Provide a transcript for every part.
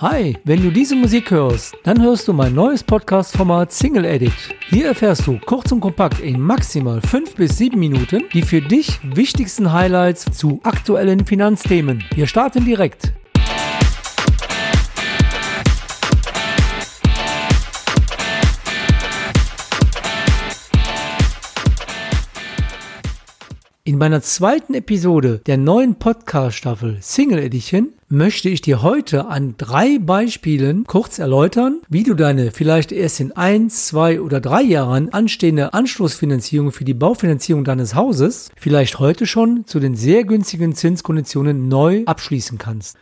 Hi, wenn du diese Musik hörst, dann hörst du mein neues Podcast-Format Single Edit. Hier erfährst du kurz und kompakt in maximal 5 bis 7 Minuten die für dich wichtigsten Highlights zu aktuellen Finanzthemen. Wir starten direkt. In meiner zweiten Episode der neuen Podcast-Staffel Single Edition möchte ich dir heute an drei Beispielen kurz erläutern, wie du deine vielleicht erst in ein, zwei oder drei Jahren anstehende Anschlussfinanzierung für die Baufinanzierung deines Hauses vielleicht heute schon zu den sehr günstigen Zinskonditionen neu abschließen kannst.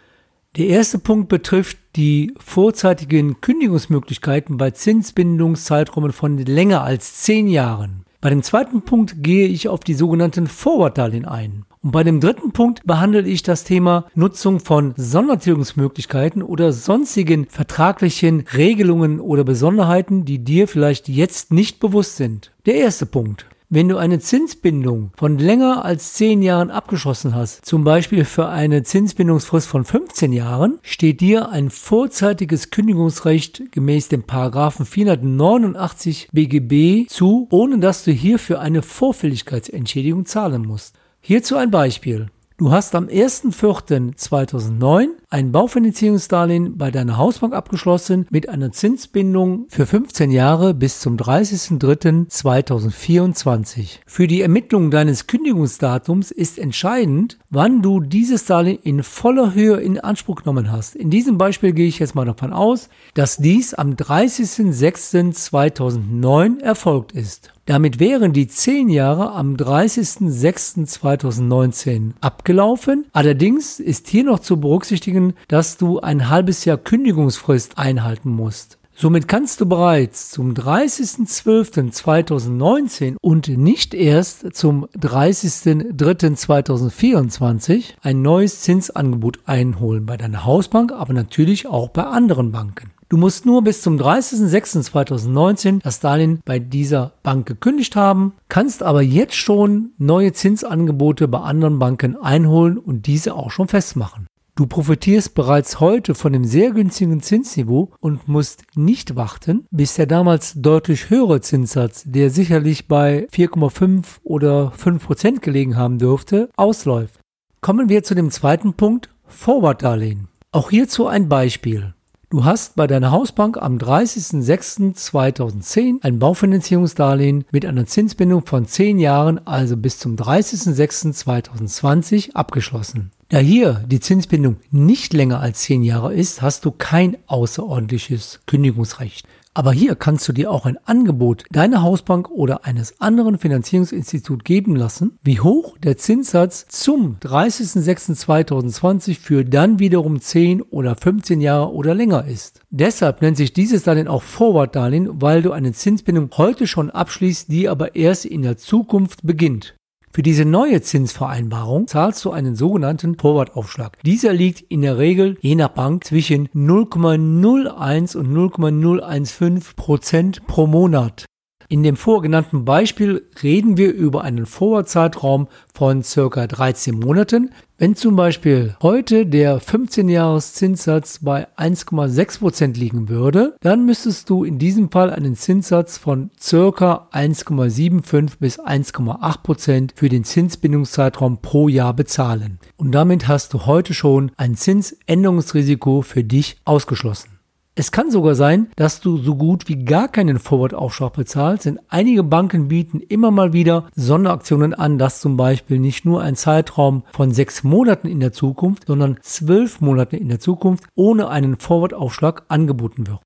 Der erste Punkt betrifft die vorzeitigen Kündigungsmöglichkeiten bei Zinsbindungszeiträumen von länger als zehn Jahren. Bei dem zweiten Punkt gehe ich auf die sogenannten Forward-Darlehen ein. Und bei dem dritten Punkt behandle ich das Thema Nutzung von Sondertilgungsmöglichkeiten oder sonstigen vertraglichen Regelungen oder Besonderheiten, die dir vielleicht jetzt nicht bewusst sind. Der erste Punkt. Wenn du eine Zinsbindung von länger als 10 Jahren abgeschlossen hast, zum Beispiel für eine Zinsbindungsfrist von 15 Jahren, steht dir ein vorzeitiges Kündigungsrecht gemäß dem Paragraphen 489 BGB zu, ohne dass du hierfür eine Vorfälligkeitsentschädigung zahlen musst. Hierzu ein Beispiel. Du hast am 1.4.2009 ein Baufinanzierungsdarlehen bei deiner Hausbank abgeschlossen mit einer Zinsbindung für 15 Jahre bis zum 30.03.2024. Für die Ermittlung deines Kündigungsdatums ist entscheidend, wann du dieses Darlehen in voller Höhe in Anspruch genommen hast. In diesem Beispiel gehe ich jetzt mal davon aus, dass dies am 30.06.2009 erfolgt ist. Damit wären die zehn Jahre am 30.06.2019 abgelaufen. Allerdings ist hier noch zu berücksichtigen, dass du ein halbes Jahr Kündigungsfrist einhalten musst. Somit kannst du bereits zum 30.12.2019 und nicht erst zum 30.03.2024 ein neues Zinsangebot einholen bei deiner Hausbank, aber natürlich auch bei anderen Banken. Du musst nur bis zum 30.06.2019 das Darlehen bei dieser Bank gekündigt haben, kannst aber jetzt schon neue Zinsangebote bei anderen Banken einholen und diese auch schon festmachen. Du profitierst bereits heute von dem sehr günstigen Zinsniveau und musst nicht warten, bis der damals deutlich höhere Zinssatz, der sicherlich bei 4,5 oder 5 Prozent gelegen haben dürfte, ausläuft. Kommen wir zu dem zweiten Punkt, Forward-Darlehen. Auch hierzu ein Beispiel. Du hast bei deiner Hausbank am 30.06.2010 ein Baufinanzierungsdarlehen mit einer Zinsbindung von 10 Jahren, also bis zum 30.06.2020 abgeschlossen. Da hier die Zinsbindung nicht länger als 10 Jahre ist, hast du kein außerordentliches Kündigungsrecht. Aber hier kannst du dir auch ein Angebot deiner Hausbank oder eines anderen Finanzierungsinstituts geben lassen, wie hoch der Zinssatz zum 30.06.2020 für dann wiederum 10 oder 15 Jahre oder länger ist. Deshalb nennt sich dieses Darlehen auch Forward-Darlehen, weil du eine Zinsbindung heute schon abschließt, die aber erst in der Zukunft beginnt. Für diese neue Zinsvereinbarung zahlst du einen sogenannten Vorwartaufschlag. Dieser liegt in der Regel je nach Bank zwischen 0,01 und 0,015 Prozent pro Monat. In dem vorgenannten Beispiel reden wir über einen Vorwärtszeitraum von circa 13 Monaten. Wenn zum Beispiel heute der 15-Jahres-Zinssatz bei 1,6 Prozent liegen würde, dann müsstest du in diesem Fall einen Zinssatz von circa 1,75 bis 1,8 Prozent für den Zinsbindungszeitraum pro Jahr bezahlen. Und damit hast du heute schon ein Zinsänderungsrisiko für dich ausgeschlossen. Es kann sogar sein, dass du so gut wie gar keinen Forward-Aufschlag bezahlst, denn einige Banken bieten immer mal wieder Sonderaktionen an, dass zum Beispiel nicht nur ein Zeitraum von sechs Monaten in der Zukunft, sondern zwölf Monate in der Zukunft ohne einen Forward-Aufschlag angeboten wird.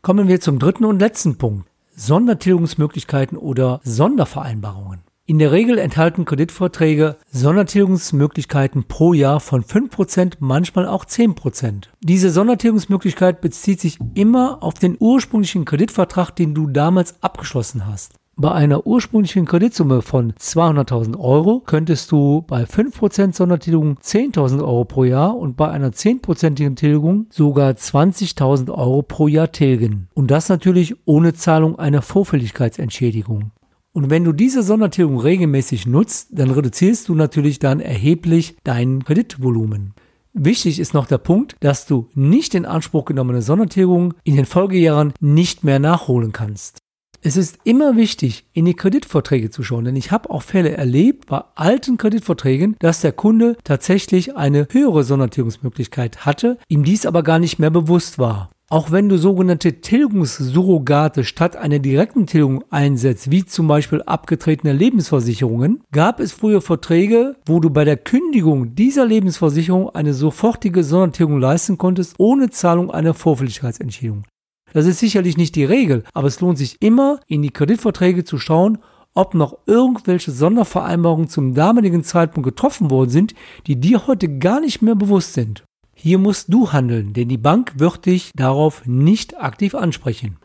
Kommen wir zum dritten und letzten Punkt. Sondertilgungsmöglichkeiten oder Sondervereinbarungen. In der Regel enthalten Kreditverträge Sondertilgungsmöglichkeiten pro Jahr von 5%, manchmal auch 10%. Diese Sondertilgungsmöglichkeit bezieht sich immer auf den ursprünglichen Kreditvertrag, den du damals abgeschlossen hast. Bei einer ursprünglichen Kreditsumme von 200.000 Euro könntest du bei 5% Sondertilgung 10.000 Euro pro Jahr und bei einer 10%igen Tilgung sogar 20.000 Euro pro Jahr tilgen. Und das natürlich ohne Zahlung einer Vorfälligkeitsentschädigung. Und wenn du diese Sondertilgung regelmäßig nutzt, dann reduzierst du natürlich dann erheblich dein Kreditvolumen. Wichtig ist noch der Punkt, dass du nicht in Anspruch genommene Sondertilgungen in den Folgejahren nicht mehr nachholen kannst. Es ist immer wichtig, in die Kreditverträge zu schauen, denn ich habe auch Fälle erlebt bei alten Kreditverträgen, dass der Kunde tatsächlich eine höhere Sondertilgungsmöglichkeit hatte, ihm dies aber gar nicht mehr bewusst war. Auch wenn du sogenannte Tilgungssurrogate statt einer direkten Tilgung einsetzt, wie zum Beispiel abgetretene Lebensversicherungen, gab es früher Verträge, wo du bei der Kündigung dieser Lebensversicherung eine sofortige Sondertilgung leisten konntest, ohne Zahlung einer Vorfälligkeitsentschädigung. Das ist sicherlich nicht die Regel, aber es lohnt sich immer, in die Kreditverträge zu schauen, ob noch irgendwelche Sondervereinbarungen zum damaligen Zeitpunkt getroffen worden sind, die dir heute gar nicht mehr bewusst sind. Hier musst du handeln, denn die Bank wird dich darauf nicht aktiv ansprechen.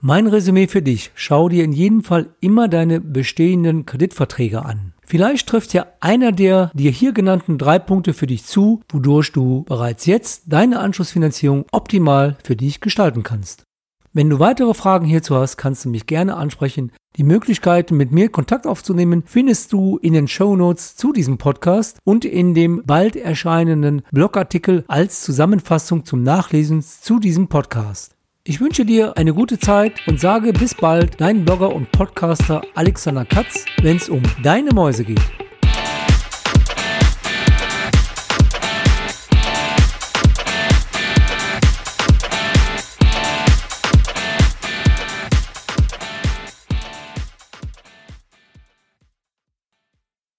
Mein Resümee für dich, schau dir in jedem Fall immer deine bestehenden Kreditverträge an. Vielleicht trifft ja einer der dir hier genannten drei Punkte für dich zu, wodurch du bereits jetzt deine Anschlussfinanzierung optimal für dich gestalten kannst. Wenn du weitere Fragen hierzu hast, kannst du mich gerne ansprechen. Die Möglichkeit, mit mir Kontakt aufzunehmen, findest du in den Show Notes zu diesem Podcast und in dem bald erscheinenden Blogartikel als Zusammenfassung zum Nachlesen zu diesem Podcast. Ich wünsche dir eine gute Zeit und sage bis bald, dein Blogger und Podcaster Alexander Katz, wenn es um deine Mäuse geht.